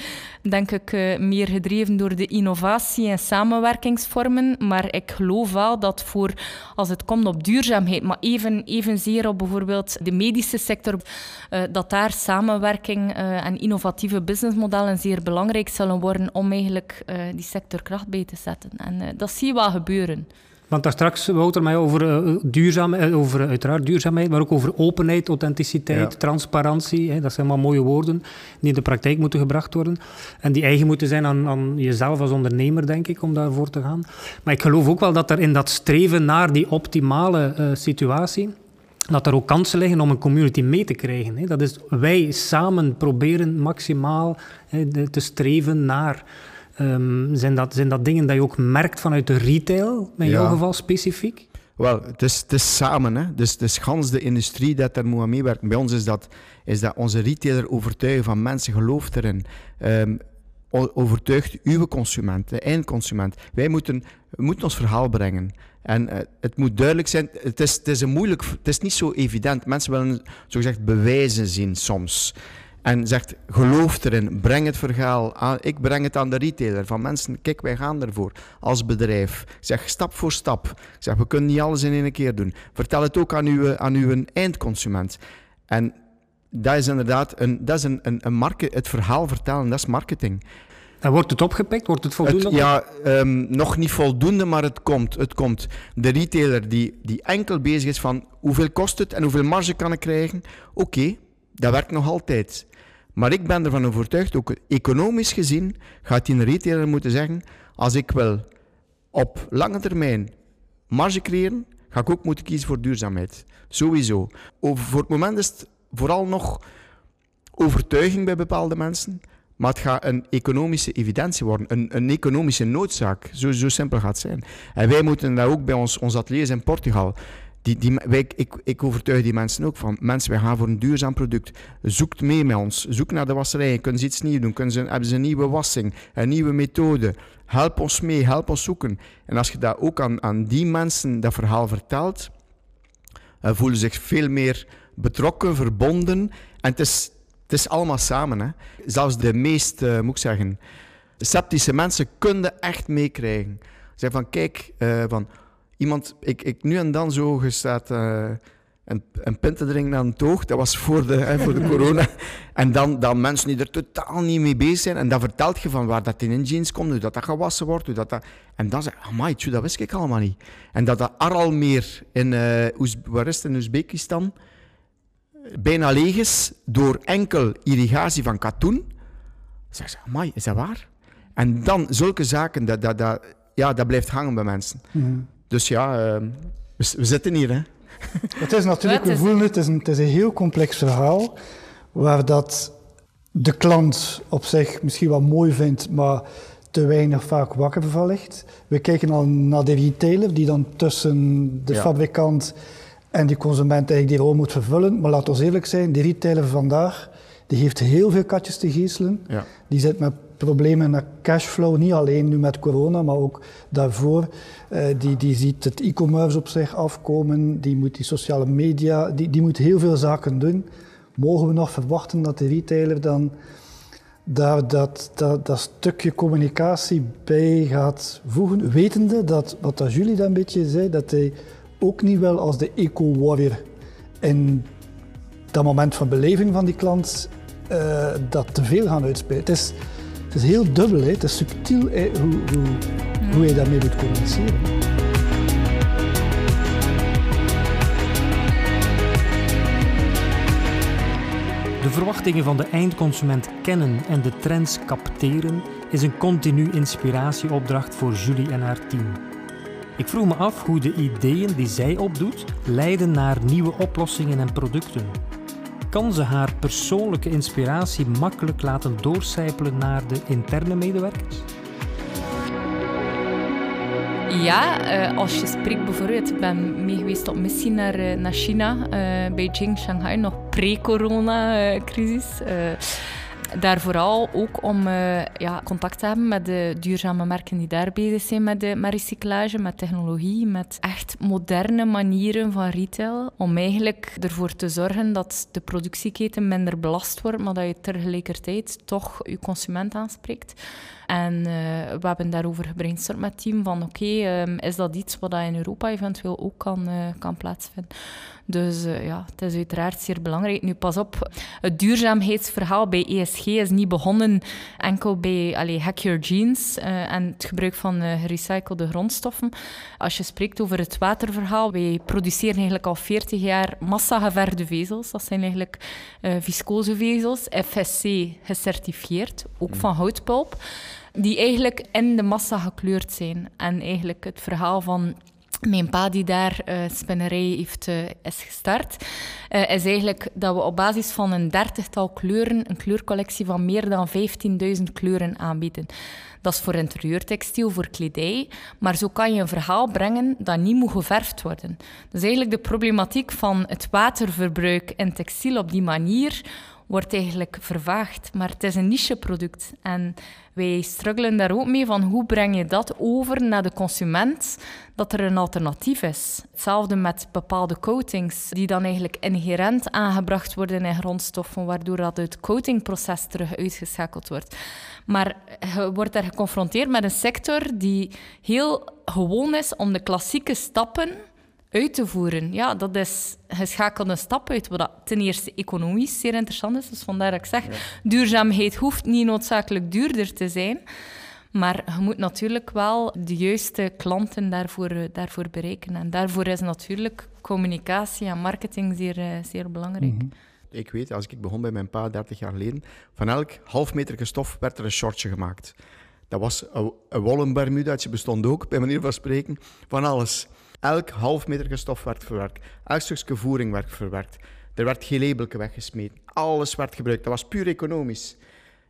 denk ik, uh, meer gedreven door de innovatie en samenwerkingsvormen. Maar ik geloof wel dat voor, als het komt op duurzaamheid, maar even, evenzeer op bijvoorbeeld de medische sector, uh, dat daar samenwerking en innovatieve businessmodellen zeer belangrijk zullen worden om eigenlijk die sector kracht bij te zetten. En dat zie je wel gebeuren. Want daar straks, Wouter, mij over uh, duurzaamheid, over uiteraard duurzaamheid, maar ook over openheid, authenticiteit, transparantie. Hè, dat zijn allemaal mooie woorden die in de praktijk moeten gebracht worden. En die eigen moeten zijn aan, aan jezelf als ondernemer, denk ik, om daarvoor te gaan. Maar ik geloof ook wel dat er in dat streven naar die optimale uh, situatie, dat er ook kansen liggen om een community mee te krijgen. Hè. Dat is wij samen proberen maximaal hè, te streven naar Um, zijn, dat, zijn dat dingen dat je ook merkt vanuit de retail, in jouw geval specifiek? Wel, het is, het is samen. Hè. Dus het is gans de industrie dat er moet aan meewerken. Bij ons is dat, is dat onze retailer overtuigen van mensen gelooft erin. Um, overtuigt uw consument, de eindconsument. Wij moeten, moeten ons verhaal brengen. En uh, het moet duidelijk zijn, het is, het is, een moeilijk, het is niet zo evident. Mensen willen zogezegd bewijzen zien soms. En zegt, geloof erin, breng het verhaal aan. Ik breng het aan de retailer. Van mensen, kijk, wij gaan ervoor als bedrijf. Ik zeg, stap voor stap. Ik zeg, we kunnen niet alles in één keer doen. Vertel het ook aan uw, aan uw eindconsument. En dat is inderdaad een, dat is een, een, een market, het verhaal vertellen, dat is marketing. En wordt het opgepikt? Wordt het voldoende? Het, ja, um, nog niet voldoende, maar het komt. Het komt. De retailer die, die enkel bezig is van hoeveel kost het en hoeveel marge kan ik krijgen, oké, dat werkt nog altijd. Maar ik ben ervan overtuigd, ook economisch gezien, gaat die retailer moeten zeggen: als ik wil op lange termijn marge creëren, ga ik ook moeten kiezen voor duurzaamheid. Sowieso. Over, voor het moment is het vooral nog overtuiging bij bepaalde mensen, maar het gaat een economische evidentie worden, een, een economische noodzaak. Zo, zo simpel gaat het zijn. En wij moeten dat ook bij ons, ons ateliers in Portugal die, die, wij, ik, ik overtuig die mensen ook van, mensen, wij gaan voor een duurzaam product. Zoek mee met ons. Zoek naar de wasserij. Kunnen ze iets nieuws doen? Kunnen ze, hebben ze een nieuwe wassing? Een nieuwe methode? Help ons mee. Help ons zoeken. En als je dat ook aan, aan die mensen dat verhaal vertelt, uh, voelen zich veel meer betrokken, verbonden. En het is, het is allemaal samen. Hè. Zelfs de meest, uh, moet ik zeggen, sceptische mensen kunnen echt meekrijgen. Zeg van, kijk, uh, van iemand, ik, ik nu en dan zo gestaat, uh, een, een pint te drinken aan het oog. Dat was voor de, hè, voor de <laughs> corona. en dan, dan mensen die er totaal niet mee bezig zijn. En dan vertelt je van waar dat in jeans komt, hoe dat, dat gewassen wordt. Hoe dat, dat... En dan zeg je, amai, dat wist ik allemaal niet. En dat dat Aralmeer in, uh, waar is het, in Oezbekistan bijna leeg is door enkel irrigatie van katoen. Zeg ze, amai, is dat waar? En dan zulke zaken, dat, dat, dat, ja, dat blijft hangen bij mensen. Mm. Dus ja, uh, we, we zitten hier, hè. Het is natuurlijk, we voelen het, is een, het is een heel complex verhaal, waar dat de klant op zich misschien wel mooi vindt, maar te weinig vaak wakker van ligt. We kijken al naar de retailer, die dan tussen de fabrikant en die consument eigenlijk die rol moet vervullen. Maar laat ons eerlijk zijn, de retailer vandaag, die heeft heel veel katjes te geestelen. Ja. Die zit met problemen met cashflow, niet alleen nu met corona, maar ook daarvoor. Uh, die, die ziet het e-commerce op zich afkomen, die moet die sociale media, die, die moet heel veel zaken doen. Mogen we nog verwachten dat de retailer dan daar dat, dat, dat stukje communicatie bij gaat voegen, wetende dat, wat dat jullie dan een beetje zei, dat hij ook niet wel als de eco-warrior in dat moment van beleving van die klant uh, dat te veel gaan uitspelen. Het is, het is heel dubbel, hè. het is subtiel hoe, hoe, hoe je daarmee moet communiceren. De verwachtingen van de eindconsument kennen en de trends capteren is een continu inspiratieopdracht voor Julie en haar team. Ik vroeg me af hoe de ideeën die zij opdoet leiden naar nieuwe oplossingen en producten. Kan ze haar persoonlijke inspiratie makkelijk laten doorcijpelen naar de interne medewerkers? Ja, uh, als je spreekt bijvoorbeeld, ik ben mee geweest op missie naar, uh, naar China, uh, Beijing, Shanghai, nog pre-corona-crisis daar vooral ook om uh, ja, contact te hebben met de duurzame merken die daar bezig zijn met, de, met recyclage, met technologie, met echt moderne manieren van retail. Om eigenlijk ervoor te zorgen dat de productieketen minder belast wordt, maar dat je tegelijkertijd toch je consument aanspreekt. En uh, we hebben daarover gebrainstormd met het team van oké, okay, um, is dat iets wat in Europa eventueel ook kan, uh, kan plaatsvinden. Dus uh, ja, het is uiteraard zeer belangrijk. Nu pas op, het duurzaamheidsverhaal bij ESG is niet begonnen enkel bij allee, Hack Your Jeans en het gebruik van gerecyclede grondstoffen. Als je spreekt over het waterverhaal, wij produceren eigenlijk al 40 jaar massa-geverde vezels. Dat zijn eigenlijk viscosevezels, FSC gecertificeerd, ook van houtpulp die eigenlijk in de massa gekleurd zijn. En eigenlijk het verhaal van mijn pa die daar uh, spinnerij heeft, uh, is gestart, uh, is eigenlijk dat we op basis van een dertigtal kleuren een kleurcollectie van meer dan 15.000 kleuren aanbieden. Dat is voor interieurtextiel, voor kledij. Maar zo kan je een verhaal brengen dat niet moet geverfd worden. Dus eigenlijk de problematiek van het waterverbruik in textiel op die manier wordt eigenlijk vervaagd. Maar het is een nicheproduct. En wij struggelen daar ook mee van hoe breng je dat over naar de consument, dat er een alternatief is. Hetzelfde met bepaalde coatings, die dan eigenlijk inherent aangebracht worden in grondstoffen, waardoor dat het coatingproces terug uitgeschakeld wordt. Maar je wordt daar geconfronteerd met een sector die heel gewoon is om de klassieke stappen uit te voeren. Ja, dat is geschakelde stap uit, wat ten eerste economisch zeer interessant is. Dus vandaar dat ik zeg, duurzaamheid hoeft niet noodzakelijk duurder te zijn. Maar je moet natuurlijk wel de juiste klanten daarvoor, daarvoor bereiken. En daarvoor is natuurlijk communicatie en marketing zeer, eh, zeer belangrijk. Mhm. Ik weet, als ik begon bij mijn pa 30 jaar geleden, van elk half meter stof werd er een shortje gemaakt. Dat was een, een wollen bermudaatje, bestond ook, bij manier van spreken, van alles. Elk half meter stof werd verwerkt. Elk stukje voering werd verwerkt. Er werd geen labelje weggesmeten. Alles werd gebruikt. Dat was puur economisch.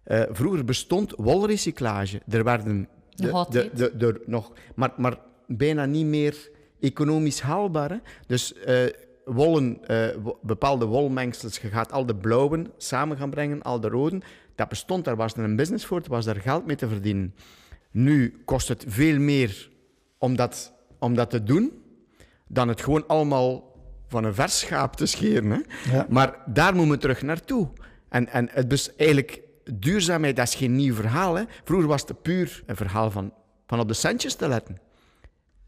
Uh, vroeger bestond wolrecyclage. Er werden de, de, de, de, nog, maar, maar bijna niet meer economisch haalbaar. Hè? Dus uh, wollen, uh, bepaalde wolmengsels, je gaat al de blauwen samen gaan brengen, al de roden. Dat bestond, daar was er een business voor, er was daar geld mee te verdienen. Nu kost het veel meer om dat, om dat te doen dan het gewoon allemaal van een vers schaap te scheren. Hè? Maar daar moeten we terug naartoe. En, en het is eigenlijk, duurzaamheid dat is geen nieuw verhaal. Hè? Vroeger was het puur een verhaal van, van op de centjes te letten.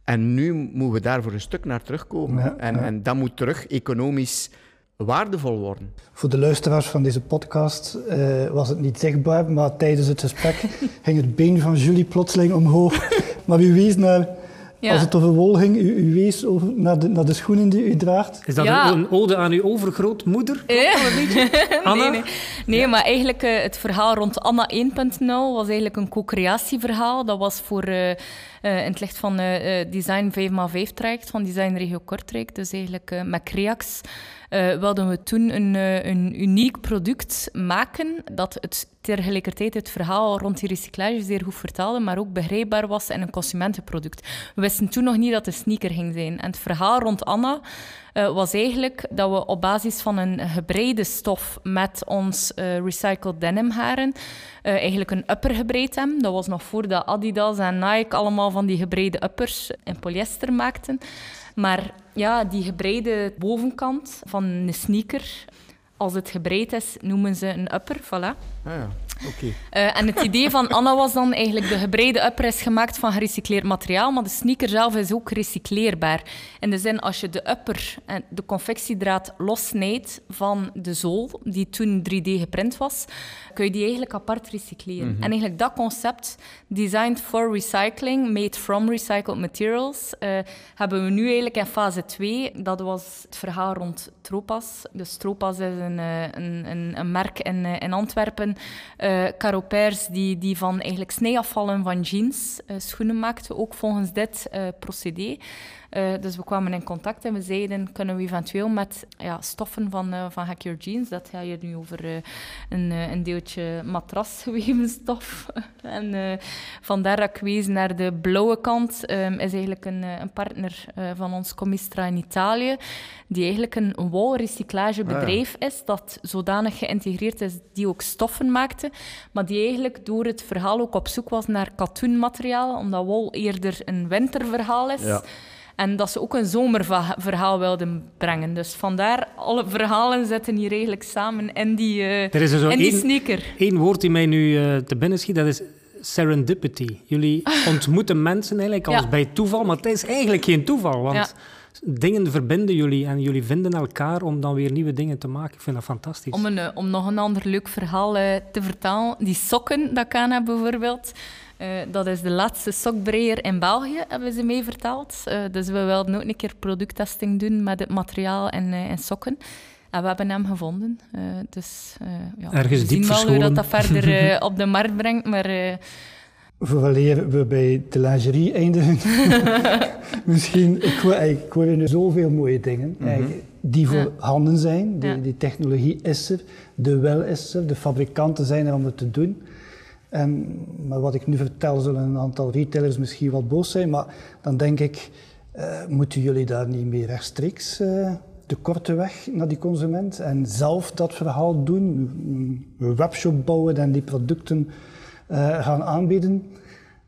En nu moeten we daar voor een stuk naar terugkomen. en, en dat moet terug economisch waardevol worden. Voor de luisteraars van deze podcast eh, was het niet zichtbaar, maar tijdens het gesprek <laughs> ging het been van Julie plotseling omhoog. <laughs> maar wie wees naar als het over wol ging, u, u wees over, naar, de, naar de schoenen die u draagt. Is dat een, ode aan uw overgrootmoeder? <laughs> Anna? Nee, nee. nee maar eigenlijk uh, het verhaal rond Anna 1.0 was eigenlijk een co-creatieverhaal. Dat was voor... Uh, uh, in het licht van uh, Design 5x5 traject van Design Regio Kortrijk. Dus eigenlijk met Creax uh, wilden we toen een, een uniek product maken dat het tegelijkertijd het verhaal rond die recyclage zeer goed vertaalde, maar ook begrijpbaar was en een consumentenproduct. We wisten toen nog niet dat een sneaker ging zijn. En het verhaal rond Anna uh, was eigenlijk dat we op basis van een gebreide stof met ons uh, recycled denimharen uh, eigenlijk een upper gebreid hebben. Dat was nog voordat Adidas en Nike allemaal van die gebreide uppers in polyester maakten. Maar ja, die gebreide bovenkant van een sneaker, als het gebreid is, noemen ze een upper. Voilà. Ah ja. Okay. Uh, en het idee van Anna was dan eigenlijk de gebreide upper is gemaakt van gerecycleerd materiaal, maar de sneaker zelf is ook recycleerbaar. In de zin, als je de upper en de confectiedraad lossnijdt van de zool, die toen 3D geprint was, kun je die eigenlijk apart recycleren. Mhm. En eigenlijk dat concept, designed for recycling, made from recycled materials, uh, hebben we nu eigenlijk in fase 2. Dat was het verhaal rond Tropas. Dus Tropas is een, een, een, een merk in, in Antwerpen uh, caropairs die, die van eigenlijk snijafvallen van jeans uh, schoenen maakten, ook volgens dit uh, procedé. Uh, dus we kwamen in contact en we zeiden, kunnen we eventueel met ja, stoffen van, uh, van Hack Your Jeans, dat gaat hier nu over uh, een, een deeltje matrasgeweven <laughs> stof. <laughs> en vandaar dat ik wees naar de blauwe kant, um, is eigenlijk een, een partner van ons Commistra in Italië, die eigenlijk een wolrecyclagebedrijf ah, ja. is, dat zodanig geïntegreerd is, die ook stoffen maakte, maar die eigenlijk door het verhaal ook op zoek was naar katoenmateriaal, omdat wol eerder een winterverhaal is. Ja. En dat ze ook een zomerverhaal wilden brengen. Dus vandaar, alle verhalen zitten hier eigenlijk samen in die, uh, er is er zo in die één, sneaker. Eén woord die mij nu uh, te binnen schiet, dat is serendipity. Jullie <laughs> ontmoeten mensen eigenlijk als ja. bij toeval, maar het is eigenlijk geen toeval. Want ja. dingen verbinden jullie en jullie vinden elkaar om dan weer nieuwe dingen te maken. Ik vind dat fantastisch. Om, een, om nog een ander leuk verhaal uh, te vertellen. Die sokken dat bijvoorbeeld. Uh, dat is de laatste sokbreier in België, hebben ze mee verteld. Uh, dus we wilden ook een keer producttesting doen met het materiaal en, uh, en sokken. En we hebben hem gevonden. dus ja, Ergens we zien wel hoe dat, dat verder <laughs> op de markt brengt, maar... Vooraleer we bij de lingerie eindigen, <laughs> misschien, ik hoor, ik hoor nu zoveel mooie dingen mm -hmm. die voorhanden ja. zijn. Die, ja. die technologie is er, de wel is er, de fabrikanten zijn er om het te doen. En, maar wat ik nu vertel, zullen een aantal retailers misschien wat boos zijn, maar dan denk ik, uh, moeten jullie daar niet meer rechtstreeks uh, de korte weg naar die consument en zelf dat verhaal doen, een webshop bouwen en die producten uh, gaan aanbieden?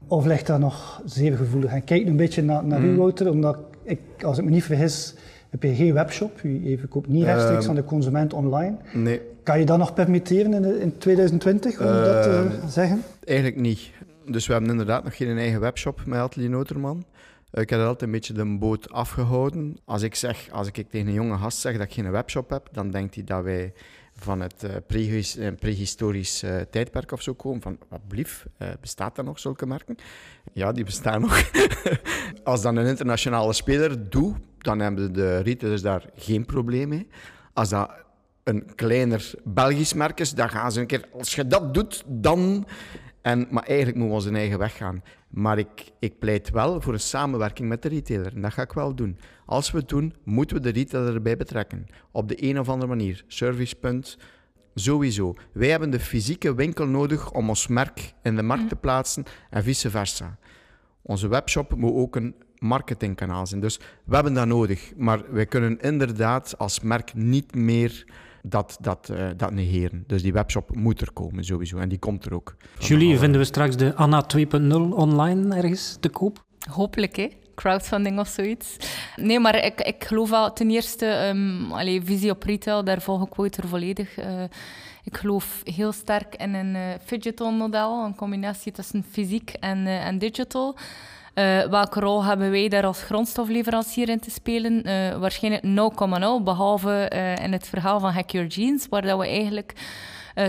Of ligt daar nog zeer gevoelig? En kijk een beetje naar, naar mm. u, Wouter, omdat ik, als ik me niet vergis, heb je geen webshop. Je verkoopt niet rechtstreeks uh, aan de consument online. Nee. Kan je dat nog permitteren in, in 2020, om dat te zeggen? Eigenlijk niet. Dus we hebben inderdaad nog geen eigen webshop met Atelier Noterman. Ik heb altijd een beetje de boot afgehouden. Als ik, zeg, als ik tegen een jonge gast zeg dat ik geen webshop heb, dan denkt hij dat wij van het uh, prehistorisch uh, tijdperk of zo komen. Van, wat blief, bestaat dat nog, zulke merken? Ja, die bestaan nog. <laughs> Als dan een internationale speler doet, dan hebben de retailers daar geen probleem mee. Als dat een kleiner Belgisch merk is, dan gaan ze een keer... Als je dat doet, dan... En, maar eigenlijk moeten we onze eigen weg gaan. Maar ik, ik pleit wel voor een samenwerking met de retailer. En dat ga ik wel doen. Als we het doen, moeten we de retailer erbij betrekken. Op de een of andere manier. Servicepunt, sowieso. Wij hebben de fysieke winkel nodig om ons merk in de markt te plaatsen en vice versa. Onze webshop moet ook een marketingkanaal zijn. Dus we hebben dat nodig. Maar wij kunnen inderdaad als merk niet meer dat, dat, uh, dat negeren. Dus die webshop moet er komen sowieso. En die komt er ook. Julie, vinden we straks de Anna 2.0 online ergens te koop? Hopelijk, hè? crowdfunding of zoiets. Nee, maar ik, ik geloof wel ten eerste, um, allee, visie op retail, daar volg ik Wouter volledig. Uh, ik geloof heel sterk in een uh, digital model, een combinatie tussen fysiek en, uh, en digital. Welke rol hebben wij daar als grondstofleverancier in te spelen? waarschijnlijk 0,0, behalve in het verhaal van Hack Your Jeans, waar dat we eigenlijk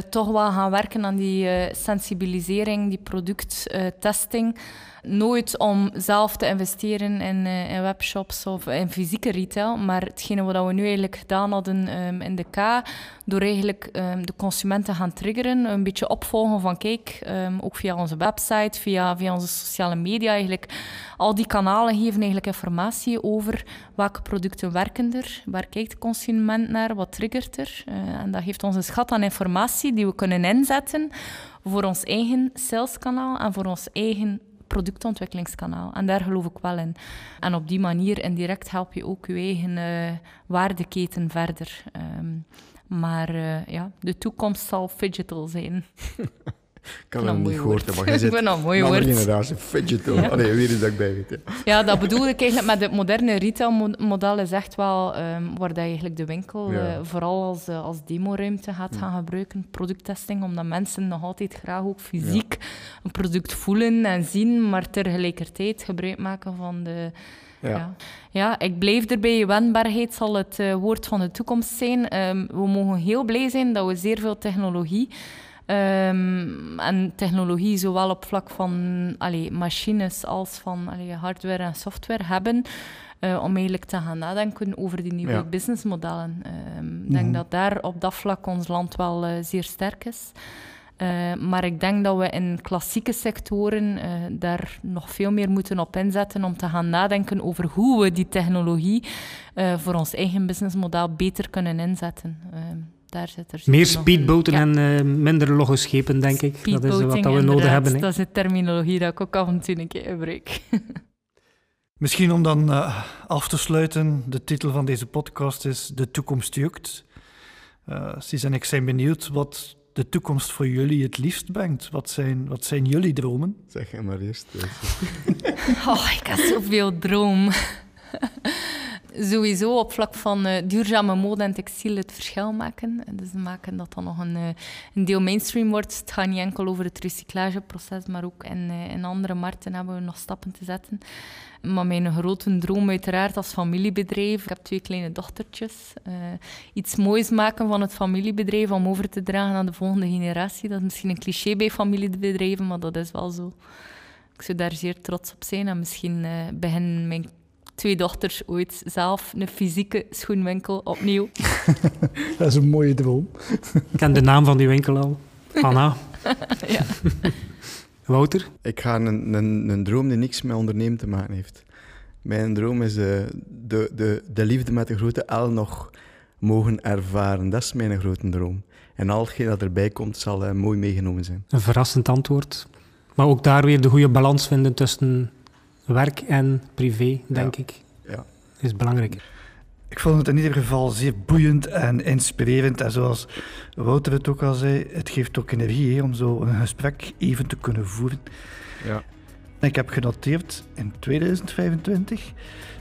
toch wel gaan werken aan die sensibilisering, die producttesting nooit om zelf te investeren in, uh, in webshops of in fysieke retail. Maar hetgene wat we nu eigenlijk gedaan hadden um, in de K, door eigenlijk um, de consumenten gaan triggeren, een beetje opvolgen van kijk, um, ook via onze website, via, via onze sociale media, eigenlijk al die kanalen geven eigenlijk informatie over welke producten werken er, waar kijkt de consument naar, wat triggert er. Uh, en dat geeft ons een schat aan informatie die we kunnen inzetten voor ons eigen saleskanaal en voor ons eigen productontwikkelingskanaal. En daar geloof ik wel in. En op die manier indirect help je ook je eigen uh, waardeketen verder. Um, maar uh, ja, de toekomst zal digital zijn. <laughs> Ik kan dat niet gehoord hebben, maar je <laughs> zit een mooi woord. generatie fidgetal. Ja. Oh nee, weer is dat ik bij weet. Ja. ja, dat bedoel ik eigenlijk met het moderne retailmodel is echt wel um, waar dat je eigenlijk de winkel ja. uh, vooral als, uh, als demoruimte gaat gaan gebruiken, producttesting, omdat mensen nog altijd graag ook fysiek een product voelen en zien, maar tegelijkertijd gebruik maken van de... Ja. ja. Ja. ik blijf erbij. Wendbaarheid zal het uh, woord van de toekomst zijn. Um, we mogen heel blij zijn dat we zeer veel technologie Um, en technologie, zowel op vlak van allee, machines als van allee, hardware en software hebben. Uh, om eigenlijk te gaan nadenken over die nieuwe businessmodellen. Um, Ik denk mhm. dat daar op dat vlak ons land wel uh, zeer sterk is. Uh, maar ik denk dat we in klassieke sectoren daar nog veel meer moeten op inzetten om te gaan nadenken over hoe we die technologie voor ons eigen businessmodel beter kunnen inzetten. Daar zit er Meer speedboten en uh, minder logge schepen, denk ik. Dat is wat dat we nodig hebben. Hè. Dat is de terminologie dat ik ook af en toe een keer gebruik. <laughs> Misschien om dan uh, af te sluiten, de titel van deze podcast is De toekomst jukt. Uh, Cies en ik zijn benieuwd wat de toekomst voor jullie het liefst brengt. Wat zijn, wat zijn jullie dromen? Zeg maar eerst. <laughs> oh, ik heb zoveel droom sowieso op vlak van uh, duurzame mode en textiel het verschil maken. Dus maken dat dan nog een, uh, een, deel mainstream wordt. Het gaat niet enkel over het recyclageproces, maar ook in, uh, in andere markten hebben we nog stappen te zetten. Maar mijn grote droom uiteraard als familiebedrijf. Ik heb twee kleine dochtertjes. iets moois maken van het familiebedrijf om over te dragen aan de volgende generatie. Dat is misschien een cliché bij familiebedrijven, maar dat is wel zo. Ik zou daar zeer trots op zijn. En misschien begin mijn twee dochters ooit zelf een fysieke schoenwinkel opnieuw. <laughs> dat is een mooie droom. Ik ken de naam van die winkel al. Anna. <laughs> ja. <laughs> Wouter? Ik ga een, een, een droom die niks met ondernemen te maken heeft. Mijn droom is uh, de, de, de liefde met de grote L nog mogen ervaren. Dat is mijn grote droom. En al hetgeen dat erbij komt, zal uh, mooi meegenomen zijn. Een verrassend antwoord. Maar ook daar weer de goede balans vinden tussen werk en privé, denk ik. Ja. Is belangrijk. Ik vond het in ieder geval zeer boeiend en inspirerend. En zoals Wouter het ook al zei, het geeft ook energie om zo een gesprek even te kunnen voeren. Ja. Ik heb genoteerd, in 2025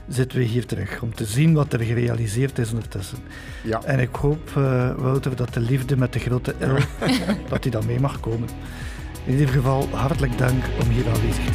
zitten we hier terug om te zien wat er gerealiseerd is ondertussen. Ja. En ik hoop, uh, Wouter, dat de liefde met de grote L, <laughs> dat die dan mee mag komen. In ieder geval, hartelijk dank om hier aanwezig